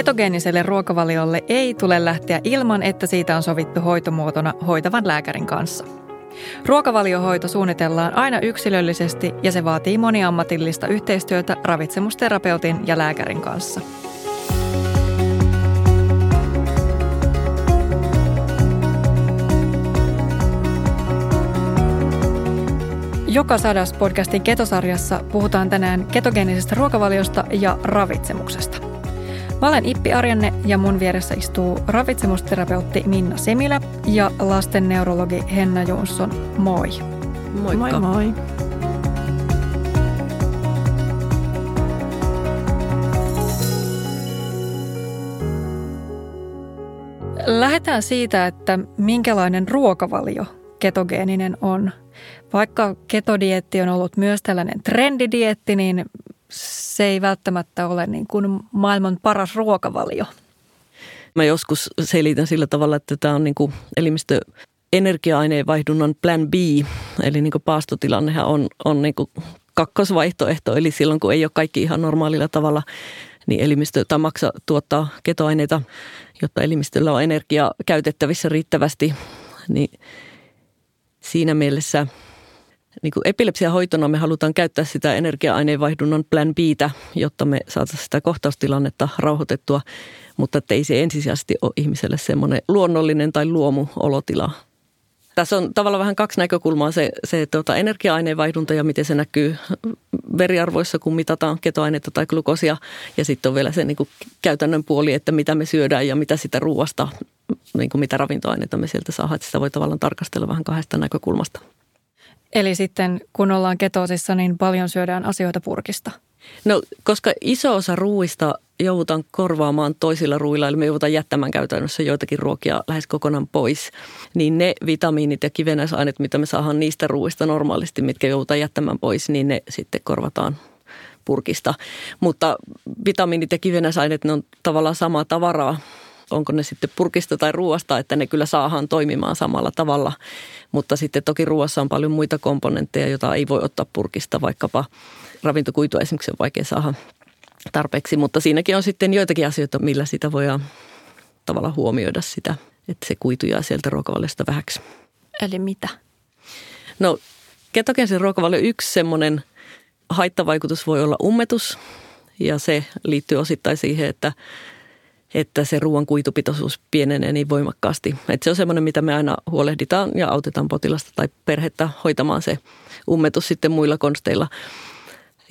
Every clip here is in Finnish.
Ketogeeniselle ruokavaliolle ei tule lähteä ilman, että siitä on sovittu hoitomuotona hoitavan lääkärin kanssa. Ruokavaliohoito suunnitellaan aina yksilöllisesti ja se vaatii moniammatillista yhteistyötä ravitsemusterapeutin ja lääkärin kanssa. Joka sadas podcastin ketosarjassa puhutaan tänään ketogeenisestä ruokavaliosta ja ravitsemuksesta. Mä olen Ippi Arjanne ja mun vieressä istuu ravitsemusterapeutti Minna Semilä ja lasten neurologi Henna Jonsson. Moi. Moikka. Moi moi. Lähdetään siitä, että minkälainen ruokavalio ketogeeninen on. Vaikka ketodietti on ollut myös tällainen trendidietti, niin se ei välttämättä ole niin kuin maailman paras ruokavalio. Mä joskus selitän sillä tavalla, että tämä on niin kuin elimistö energia-aineenvaihdunnan plan B, eli niin kuin paastotilannehan on, on niin kuin kakkosvaihtoehto, eli silloin kun ei ole kaikki ihan normaalilla tavalla, niin elimistö tai maksa tuottaa ketoaineita, jotta elimistöllä on energia käytettävissä riittävästi, niin siinä mielessä – niin kuin epilepsiahoitona me halutaan käyttää sitä energia-aineenvaihdunnan plan Btä, jotta me saataisiin sitä kohtaustilannetta rauhoitettua, mutta ei se ensisijaisesti ole ihmiselle semmoinen luonnollinen tai luomu olotila. Tässä on tavallaan vähän kaksi näkökulmaa, se, se tuota, energia-aineenvaihdunta ja miten se näkyy veriarvoissa, kun mitataan ketoainetta tai glukosia. Ja sitten on vielä se niin kuin käytännön puoli, että mitä me syödään ja mitä sitä ruoasta, niin kuin mitä ravintoaineita me sieltä saadaan. Sitä voi tavallaan tarkastella vähän kahdesta näkökulmasta. Eli sitten kun ollaan ketoosissa, niin paljon syödään asioita purkista. No, koska iso osa ruuista joudutaan korvaamaan toisilla ruuilla, eli me joudutaan jättämään käytännössä joitakin ruokia lähes kokonaan pois, niin ne vitamiinit ja kivenäisaineet, mitä me saadaan niistä ruuista normaalisti, mitkä joudutaan jättämään pois, niin ne sitten korvataan purkista. Mutta vitamiinit ja kivenäisaineet, ne on tavallaan samaa tavaraa, onko ne sitten purkista tai ruoasta, että ne kyllä saahan toimimaan samalla tavalla. Mutta sitten toki ruoassa on paljon muita komponentteja, joita ei voi ottaa purkista, vaikkapa ravintokuitua esimerkiksi on vaikea saada tarpeeksi, mutta siinäkin on sitten joitakin asioita, millä sitä voidaan tavallaan huomioida sitä, että se kuitu jää sieltä ruokavaliosta vähäksi. Eli mitä? No ketogeenisen ruokavalio yksi semmoinen haittavaikutus voi olla ummetus ja se liittyy osittain siihen, että että se ruoan kuitupitoisuus pienenee niin voimakkaasti. Että se on semmoinen, mitä me aina huolehditaan ja autetaan potilasta tai perhettä hoitamaan se ummetus sitten muilla konsteilla.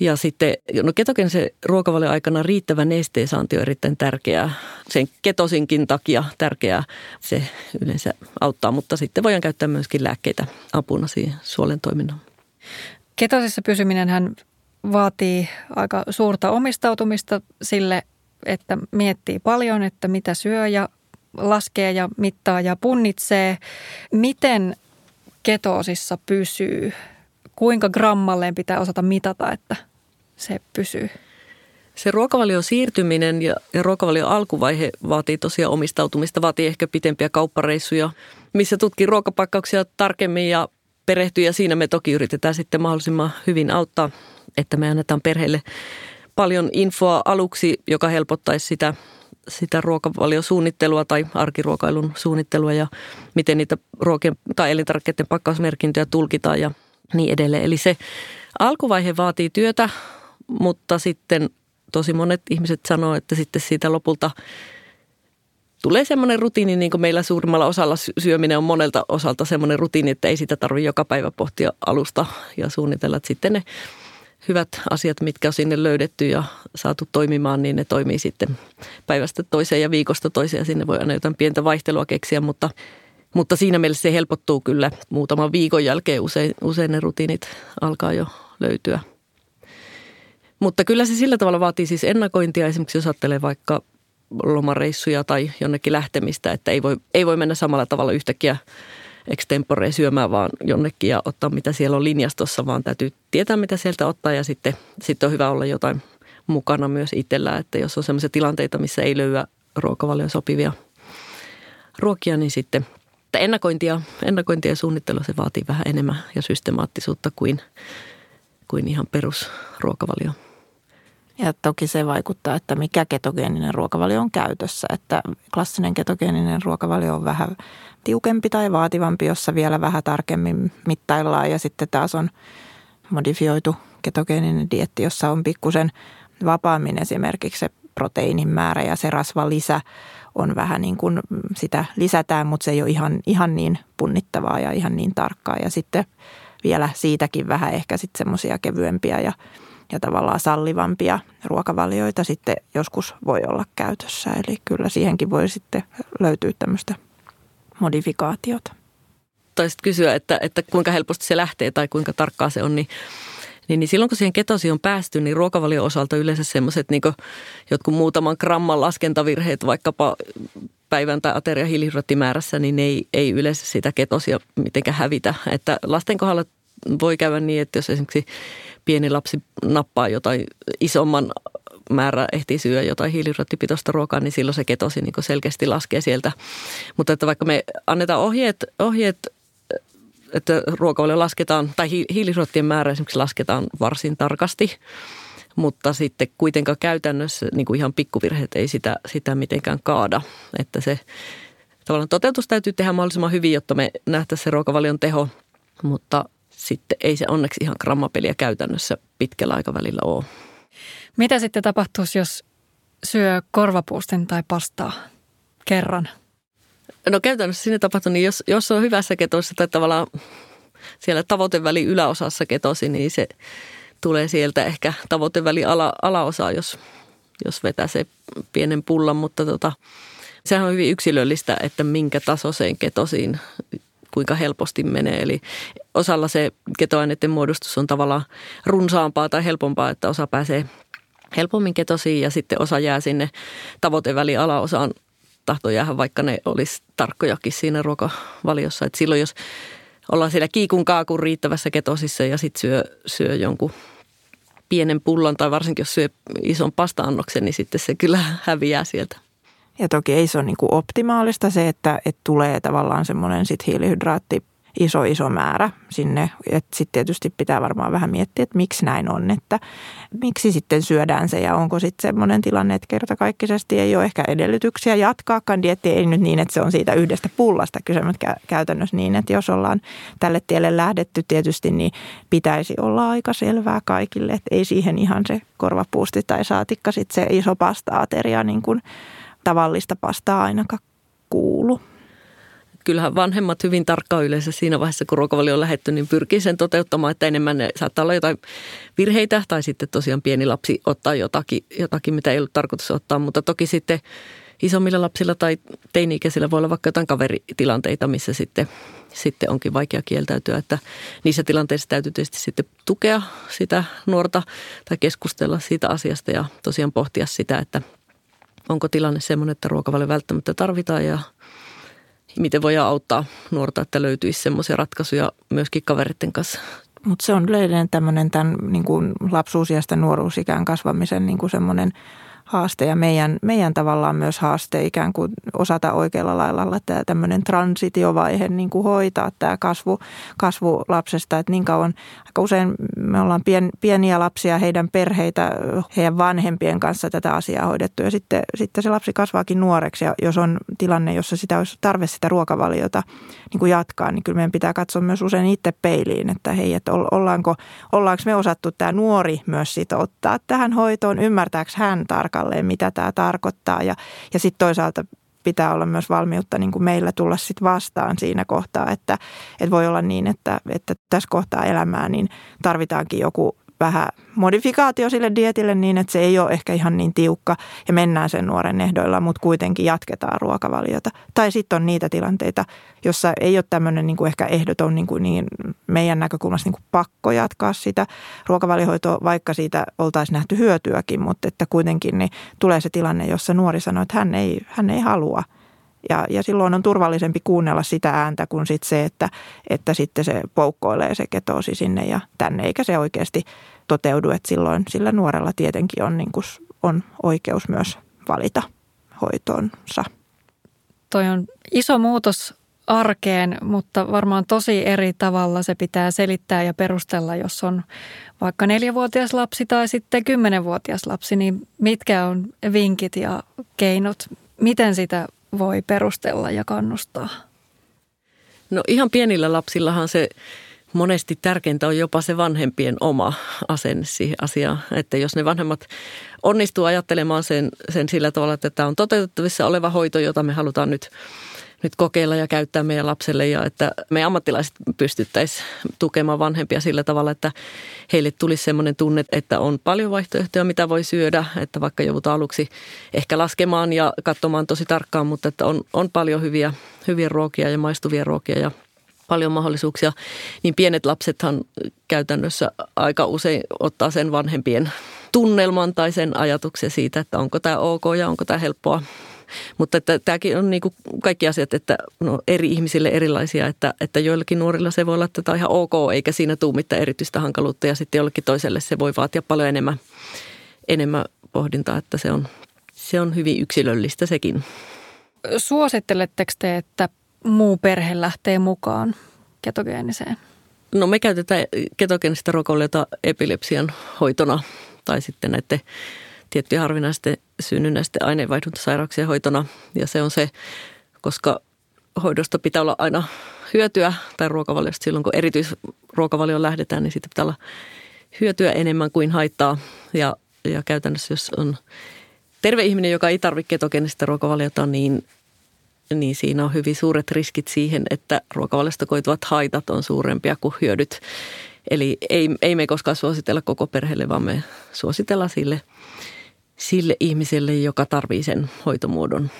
Ja sitten no ketogenisen ruokavalion aikana riittävä nesteen saanti on erittäin tärkeää. Sen ketosinkin takia tärkeää se yleensä auttaa, mutta sitten voidaan käyttää myöskin lääkkeitä apuna siihen suolen toiminnan. Ketosissa pysyminen hän vaatii aika suurta omistautumista sille että miettii paljon, että mitä syö ja laskee ja mittaa ja punnitsee. Miten ketoosissa pysyy? Kuinka grammalleen pitää osata mitata, että se pysyy? Se ruokavalion siirtyminen ja, ja ruokavalion alkuvaihe vaatii tosiaan omistautumista, vaatii ehkä pitempiä kauppareissuja, missä tutkii ruokapakkauksia tarkemmin ja perehtyy ja siinä me toki yritetään sitten mahdollisimman hyvin auttaa, että me annetaan perheelle paljon infoa aluksi, joka helpottaisi sitä, sitä ruokavaliosuunnittelua tai arkiruokailun suunnittelua ja miten niitä ruokien tai elintarvikkeiden pakkausmerkintöjä tulkitaan ja niin edelleen. Eli se alkuvaihe vaatii työtä, mutta sitten tosi monet ihmiset sanoo, että sitten siitä lopulta tulee semmoinen rutiini, niin kuin meillä suurimmalla osalla syöminen on monelta osalta semmoinen rutiini, että ei sitä tarvitse joka päivä pohtia alusta ja suunnitella, että sitten ne hyvät asiat, mitkä on sinne löydetty ja saatu toimimaan, niin ne toimii sitten päivästä toiseen ja viikosta toiseen. Sinne voi aina jotain pientä vaihtelua keksiä, mutta, mutta siinä mielessä se helpottuu kyllä. Muutaman viikon jälkeen usein, usein ne rutiinit alkaa jo löytyä. Mutta kyllä se sillä tavalla vaatii siis ennakointia. Esimerkiksi jos ajattelee vaikka lomareissuja tai jonnekin lähtemistä, että ei voi, ei voi mennä samalla tavalla yhtäkkiä extempore syömään vaan jonnekin ja ottaa mitä siellä on linjastossa, vaan täytyy tietää mitä sieltä ottaa ja sitten, sitten on hyvä olla jotain mukana myös itsellä, että jos on sellaisia tilanteita, missä ei löyä ruokavalion sopivia ruokia, niin sitten että ennakointia, ennakointia ja suunnittelua se vaatii vähän enemmän ja systemaattisuutta kuin, kuin ihan perusruokavalio. Ja toki se vaikuttaa, että mikä ketogeeninen ruokavalio on käytössä. Että klassinen ketogeeninen ruokavalio on vähän tiukempi tai vaativampi, jossa vielä vähän tarkemmin mittaillaan. Ja sitten taas on modifioitu ketogeeninen dietti, jossa on pikkusen vapaammin esimerkiksi se proteiinin määrä ja se rasvan lisä on vähän niin kuin sitä lisätään, mutta se ei ole ihan, ihan niin punnittavaa ja ihan niin tarkkaa. Ja sitten vielä siitäkin vähän ehkä sitten semmoisia kevyempiä ja, ja tavallaan sallivampia ruokavalioita sitten joskus voi olla käytössä. Eli kyllä siihenkin voi sitten löytyä tämmöistä modifikaatiota. Taisit kysyä, että, että kuinka helposti se lähtee tai kuinka tarkkaa se on, niin niin, niin silloin kun siihen ketosiin on päästy, niin ruokavalion osalta yleensä semmoiset niin jotkut muutaman gramman laskentavirheet vaikkapa päivän tai aterian hiilihydraattimäärässä, niin ne ei, ei yleensä sitä ketosia mitenkään hävitä. Että lasten kohdalla voi käydä niin, että jos esimerkiksi pieni lapsi nappaa jotain isomman määrä ehtii syödä jotain hiilihydraattipitoista ruokaa, niin silloin se ketosi niin selkeästi laskee sieltä. Mutta että vaikka me annetaan ohjeet, ohjeet että ruokavalio lasketaan, tai hiilihydraattien määrä esimerkiksi lasketaan varsin tarkasti, mutta sitten kuitenkaan käytännössä niin kuin ihan pikkuvirheet ei sitä, sitä mitenkään kaada. Että se tavallaan toteutus täytyy tehdä mahdollisimman hyvin, jotta me nähtäisiin se ruokavalion teho, mutta sitten ei se onneksi ihan grammapeliä käytännössä pitkällä aikavälillä ole. Mitä sitten tapahtuisi, jos syö korvapuustin tai pastaa kerran No käytännössä siinä tapahtuu, niin jos, jos on hyvässä ketossa tai tavallaan siellä tavoiteväli yläosassa ketosi, niin se tulee sieltä ehkä tavoiteväli ala, alaosa, jos, jos vetää se pienen pullan, mutta tota, sehän on hyvin yksilöllistä, että minkä tasoiseen ketosiin kuinka helposti menee. Eli osalla se ketoaineiden muodostus on tavallaan runsaampaa tai helpompaa, että osa pääsee helpommin ketosiin ja sitten osa jää sinne tavoiteväli alaosaan jäädä, vaikka ne olisi tarkkojakin siinä ruokavaliossa. Et silloin jos ollaan siellä kiikun kaakun riittävässä ketosissa ja sitten syö, syö jonkun pienen pullon tai varsinkin jos syö ison pasta-annoksen, niin sitten se kyllä häviää sieltä. Ja toki ei se ole niin optimaalista se, että, että tulee tavallaan semmoinen sit hiilihydraatti iso, iso määrä sinne. Sitten tietysti pitää varmaan vähän miettiä, että miksi näin on, että miksi sitten syödään se ja onko sitten semmoinen tilanne, että kertakaikkisesti ei ole ehkä edellytyksiä jatkaakaan dietti. Ei nyt niin, että se on siitä yhdestä pullasta kyse, mutta käytännössä niin, että jos ollaan tälle tielle lähdetty tietysti, niin pitäisi olla aika selvää kaikille, että ei siihen ihan se korvapuusti tai saatikka sitten se iso pasta-ateria niin kuin tavallista pastaa ainakaan kuulu kyllähän vanhemmat hyvin tarkkaan yleensä siinä vaiheessa, kun ruokavalio on lähetty, niin pyrkii sen toteuttamaan, että enemmän ne saattaa olla jotain virheitä tai sitten tosiaan pieni lapsi ottaa jotakin, jotakin mitä ei ollut tarkoitus ottaa, mutta toki sitten isommilla lapsilla tai teini-ikäisillä voi olla vaikka jotain kaveritilanteita, missä sitten, sitten onkin vaikea kieltäytyä, että niissä tilanteissa täytyy tietysti sitten tukea sitä nuorta tai keskustella siitä asiasta ja tosiaan pohtia sitä, että onko tilanne semmoinen, että ruokavalio välttämättä tarvitaan ja miten voidaan auttaa nuorta, että löytyisi semmoisia ratkaisuja myöskin kaveritten kanssa. Mutta se on yleinen tämmöinen tämän niin kuin lapsuusiasta nuoruusikään kasvamisen niin kuin semmoinen – haaste ja meidän, meidän tavallaan myös haaste ikään kuin osata oikealla lailla tämä tämmöinen transitiovaihe niin kuin hoitaa tämä kasvu, kasvu lapsesta. Että niin kauan, aika usein me ollaan pien, pieniä lapsia, heidän perheitä, heidän vanhempien kanssa tätä asiaa hoidettu. Ja sitten, sitten se lapsi kasvaakin nuoreksi. Ja jos on tilanne, jossa sitä olisi tarve sitä ruokavaliota niin kuin jatkaa, niin kyllä meidän pitää katsoa myös usein itse peiliin, että hei, että ollaanko, ollaanko me osattu tämä nuori myös sitouttaa tähän hoitoon, ymmärtääkö hän tarkalleen mitä tämä tarkoittaa. Ja, ja sitten toisaalta pitää olla myös valmiutta niin kuin meillä tulla sit vastaan siinä kohtaa, että, että voi olla niin, että, että tässä kohtaa elämää niin tarvitaankin joku vähän modifikaatio sille dietille niin, että se ei ole ehkä ihan niin tiukka ja mennään sen nuoren ehdoilla, mutta kuitenkin jatketaan ruokavaliota. Tai sitten on niitä tilanteita, jossa ei ole tämmöinen niin kuin ehkä ehdoton niin, kuin niin meidän näkökulmasta niin kuin pakko jatkaa sitä ruokavaliohoitoa, vaikka siitä oltaisiin nähty hyötyäkin, mutta että kuitenkin niin tulee se tilanne, jossa nuori sanoo, että hän ei, hän ei halua – ja, ja silloin on turvallisempi kuunnella sitä ääntä kuin sit se, että, että sitten se poukkoilee se ketoosi sinne ja tänne, eikä se oikeasti toteudu. Että silloin sillä nuorella tietenkin on, niin kuin, on oikeus myös valita hoitoonsa. Toi on iso muutos arkeen, mutta varmaan tosi eri tavalla se pitää selittää ja perustella, jos on vaikka neljävuotias lapsi tai sitten kymmenenvuotias lapsi, niin mitkä on vinkit ja keinot, miten sitä voi perustella ja kannustaa? No ihan pienillä lapsillahan se monesti tärkeintä on jopa se vanhempien oma asenne siihen asiaan. Että jos ne vanhemmat onnistuu ajattelemaan sen, sen sillä tavalla, että tämä on toteutettavissa oleva hoito, jota me halutaan nyt, nyt kokeilla ja käyttää meidän lapselle ja että me ammattilaiset pystyttäisiin tukemaan vanhempia sillä tavalla, että heille tulisi sellainen tunne, että on paljon vaihtoehtoja, mitä voi syödä, että vaikka joudutaan aluksi ehkä laskemaan ja katsomaan tosi tarkkaan, mutta että on, on paljon hyviä, hyviä ruokia ja maistuvia ruokia ja paljon mahdollisuuksia, niin pienet lapsethan käytännössä aika usein ottaa sen vanhempien tunnelman tai sen ajatuksen siitä, että onko tämä ok ja onko tämä helppoa. Mutta että tämäkin on niin kuin kaikki asiat, että no, eri ihmisille erilaisia, että, että joillakin nuorilla se voi olla, on ihan ok, eikä siinä tuu mitään erityistä hankaluutta ja sitten jollekin toiselle se voi vaatia paljon enemmän, enemmän pohdintaa, että se on, se on hyvin yksilöllistä sekin. Suositteletteko te, että muu perhe lähtee mukaan ketogeeniseen? No me käytetään ketogeenistä ruokavaliota epilepsian hoitona tai sitten näiden tiettyjen harvinaisten synnynnäisten aineenvaihduntasairauksien hoitona. Ja se on se, koska hoidosta pitää olla aina hyötyä tai ruokavaliosta silloin, kun erityisruokavalioon lähdetään, niin siitä pitää olla hyötyä enemmän kuin haittaa. Ja, ja käytännössä, jos on terve ihminen, joka ei tarvitse ketogeenistä ruokavaliota, niin niin siinä on hyvin suuret riskit siihen, että ruokavaliosta koituvat haitat on suurempia kuin hyödyt. Eli ei, ei me koskaan suositella koko perheelle, vaan me suositellaan sille, sille ihmiselle, joka tarvii sen hoitomuodon.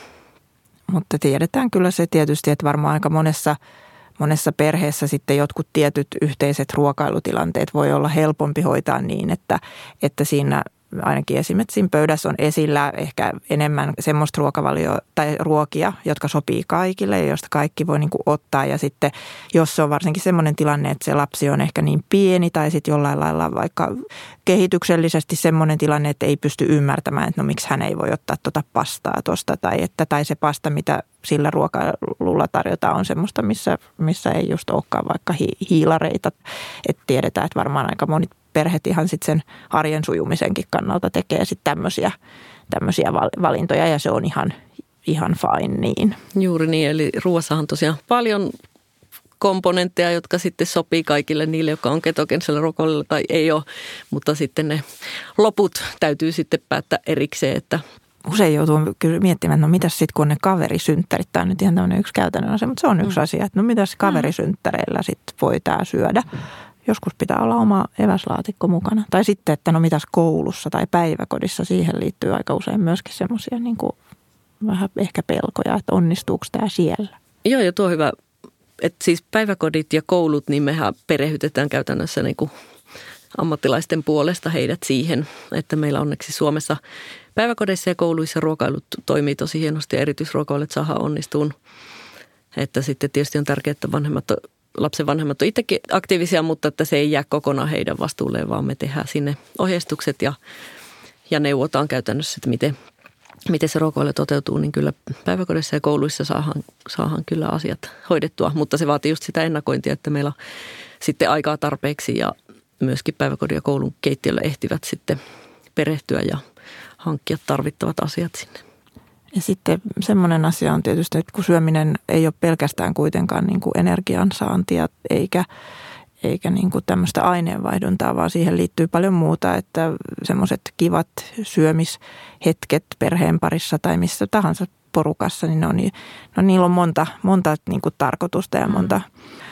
Mutta tiedetään kyllä se tietysti, että varmaan aika monessa, monessa perheessä sitten jotkut tietyt yhteiset ruokailutilanteet voi olla helpompi hoitaa niin, että, että siinä ainakin esimerkiksi pöydässä on esillä ehkä enemmän semmoista ruokavalio tai ruokia, jotka sopii kaikille ja joista kaikki voi niin kuin ottaa. Ja sitten jos se on varsinkin semmoinen tilanne, että se lapsi on ehkä niin pieni tai sitten jollain lailla vaikka kehityksellisesti semmoinen tilanne, että ei pysty ymmärtämään, että no miksi hän ei voi ottaa tuota pastaa tuosta tai, että, tai se pasta, mitä sillä ruokailulla tarjotaan on semmoista, missä, missä ei just olekaan vaikka hi, hiilareita. Että tiedetään, että varmaan aika moni perheet ihan sitten sen arjen sujumisenkin kannalta tekee sitten tämmöisiä, tämmöisiä valintoja ja se on ihan, ihan fine niin. Juuri niin, eli ruoassahan tosiaan paljon komponentteja, jotka sitten sopii kaikille niille, jotka on ketogeenisellä ruokavaliolla tai ei ole, mutta sitten ne loput täytyy sitten päättää erikseen, että usein joutuu kyllä miettimään, että no mitäs sitten kun on ne kaverisynttärit, tämä on nyt ihan tämmöinen yksi käytännön asia, mutta se on yksi mm. asia, että no mitäs kaverisynttäreillä sitten voi tämä syödä joskus pitää olla oma eväslaatikko mukana. Tai sitten, että no mitäs koulussa tai päiväkodissa, siihen liittyy aika usein myöskin semmoisia niin vähän ehkä pelkoja, että onnistuuko tämä siellä. Joo, ja tuo hyvä, että siis päiväkodit ja koulut, niin mehän perehytetään käytännössä niin kuin ammattilaisten puolesta heidät siihen, että meillä onneksi Suomessa päiväkodeissa ja kouluissa ruokailut toimii tosi hienosti ja erityisruokailut saadaan onnistuun. Että sitten tietysti on tärkeää, että vanhemmat lapsen vanhemmat on itsekin aktiivisia, mutta että se ei jää kokonaan heidän vastuulleen, vaan me tehdään sinne ohjeistukset ja, ja neuvotaan käytännössä, että miten, miten se ruokavalio toteutuu, niin kyllä päiväkodissa ja kouluissa saadaan, saadaan kyllä asiat hoidettua, mutta se vaatii just sitä ennakointia, että meillä on sitten aikaa tarpeeksi ja myöskin päiväkodin ja koulun keittiöllä ehtivät sitten perehtyä ja hankkia tarvittavat asiat sinne. Ja sitten semmoinen asia on tietysti, että kun syöminen ei ole pelkästään kuitenkaan niin kuin energiansaantia eikä, eikä niin kuin tämmöistä aineenvaihduntaa, vaan siihen liittyy paljon muuta, että semmoiset kivat syömishetket perheen parissa tai missä tahansa porukassa, niin, ne on, no niillä on monta, monta niin kuin tarkoitusta ja monta mm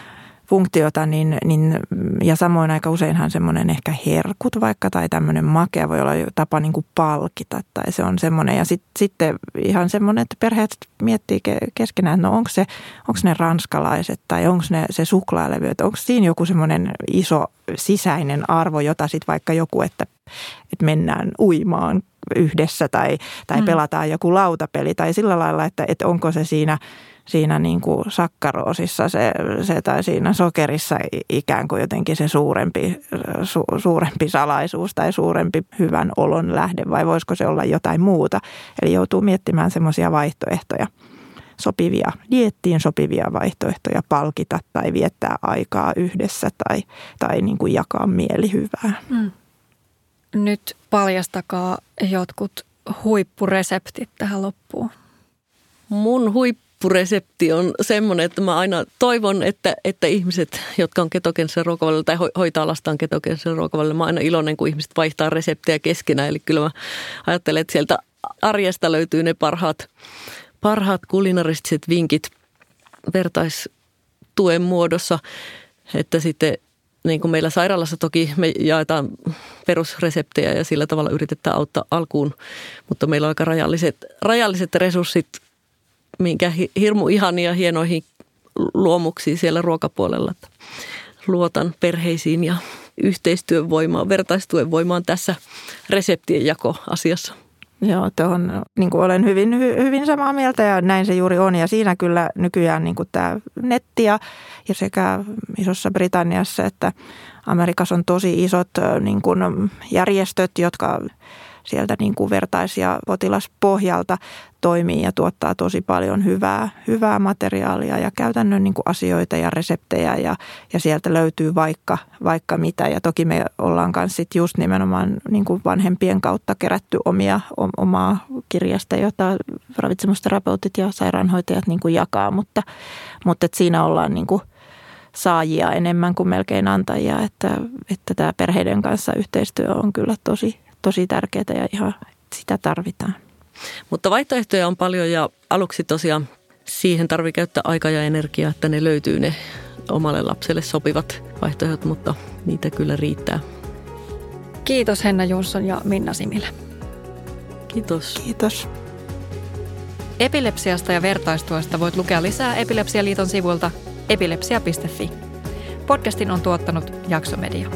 funktiota, niin, niin, ja samoin aika useinhan semmoinen ehkä herkut vaikka tai tämmöinen makea voi olla tapa niin kuin palkita tai se on semmoinen. Ja sit, sitten ihan semmoinen, että perheet miettii keskenään, että no onko, se, onko ne ranskalaiset tai onko ne se suklaalevy, että onko siinä joku semmoinen iso sisäinen arvo, jota sitten vaikka joku, että, että mennään uimaan yhdessä tai, tai mm. pelataan joku lautapeli tai sillä lailla, että, että onko se siinä – siinä niin kuin sakkaroosissa se, se, tai siinä sokerissa ikään kuin jotenkin se suurempi, su, suurempi salaisuus tai suurempi hyvän olon lähde vai voisiko se olla jotain muuta. Eli joutuu miettimään semmoisia vaihtoehtoja. sopivia, diettiin sopivia vaihtoehtoja palkita tai viettää aikaa yhdessä tai, tai niin kuin jakaa mielihyvää. Mm. Nyt paljastakaa jotkut huippureseptit tähän loppuun. Mun huippuresepti on semmoinen, että mä aina toivon, että, että ihmiset, jotka on ketogeenisellä ruokavallilla tai hoitaa lastaan ketogeenisellä ruokavallilla, mä aina iloinen, kun ihmiset vaihtaa reseptejä keskenään. Eli kyllä mä ajattelen, että sieltä arjesta löytyy ne parhaat, parhaat kulinaristiset vinkit vertaistuen muodossa, että sitten niin kuin meillä sairaalassa toki me jaetaan perusreseptejä ja sillä tavalla yritetään auttaa alkuun, mutta meillä on aika rajalliset, rajalliset resurssit, minkä hirmu ihania hienoihin luomuksiin siellä ruokapuolella. Luotan perheisiin ja yhteistyön voimaan, vertaistuen voimaan tässä reseptien jakoasiassa. Joo, tuohon niin kuin olen hyvin, hy, hyvin samaa mieltä ja näin se juuri on. Ja siinä kyllä nykyään niin kuin tämä netti ja, ja sekä Isossa Britanniassa että Amerikassa on tosi isot niin kuin järjestöt, jotka sieltä niin kuin vertais- ja potilaspohjalta toimii ja tuottaa tosi paljon hyvää, hyvää materiaalia ja käytännön niin kuin asioita ja reseptejä ja, ja sieltä löytyy vaikka, vaikka mitä. Ja toki me ollaan myös sit just nimenomaan niin kuin vanhempien kautta kerätty omia, omaa kirjasta, jota ravitsemusterapeutit ja sairaanhoitajat niin kuin jakaa, mutta, mutta et siinä ollaan niin kuin saajia enemmän kuin melkein antajia, että, että tämä perheiden kanssa yhteistyö on kyllä tosi, tosi tärkeää ja ihan sitä tarvitaan. Mutta vaihtoehtoja on paljon ja aluksi tosiaan siihen tarvii käyttää aikaa ja energiaa, että ne löytyy ne omalle lapselle sopivat vaihtoehdot, mutta niitä kyllä riittää. Kiitos Henna Jonsson ja Minna Similä. Kiitos. Kiitos. Epilepsiasta ja vertaistuesta voit lukea lisää Epilepsialiiton sivuilta epilepsia.fi. Podcastin on tuottanut Jaksomedia.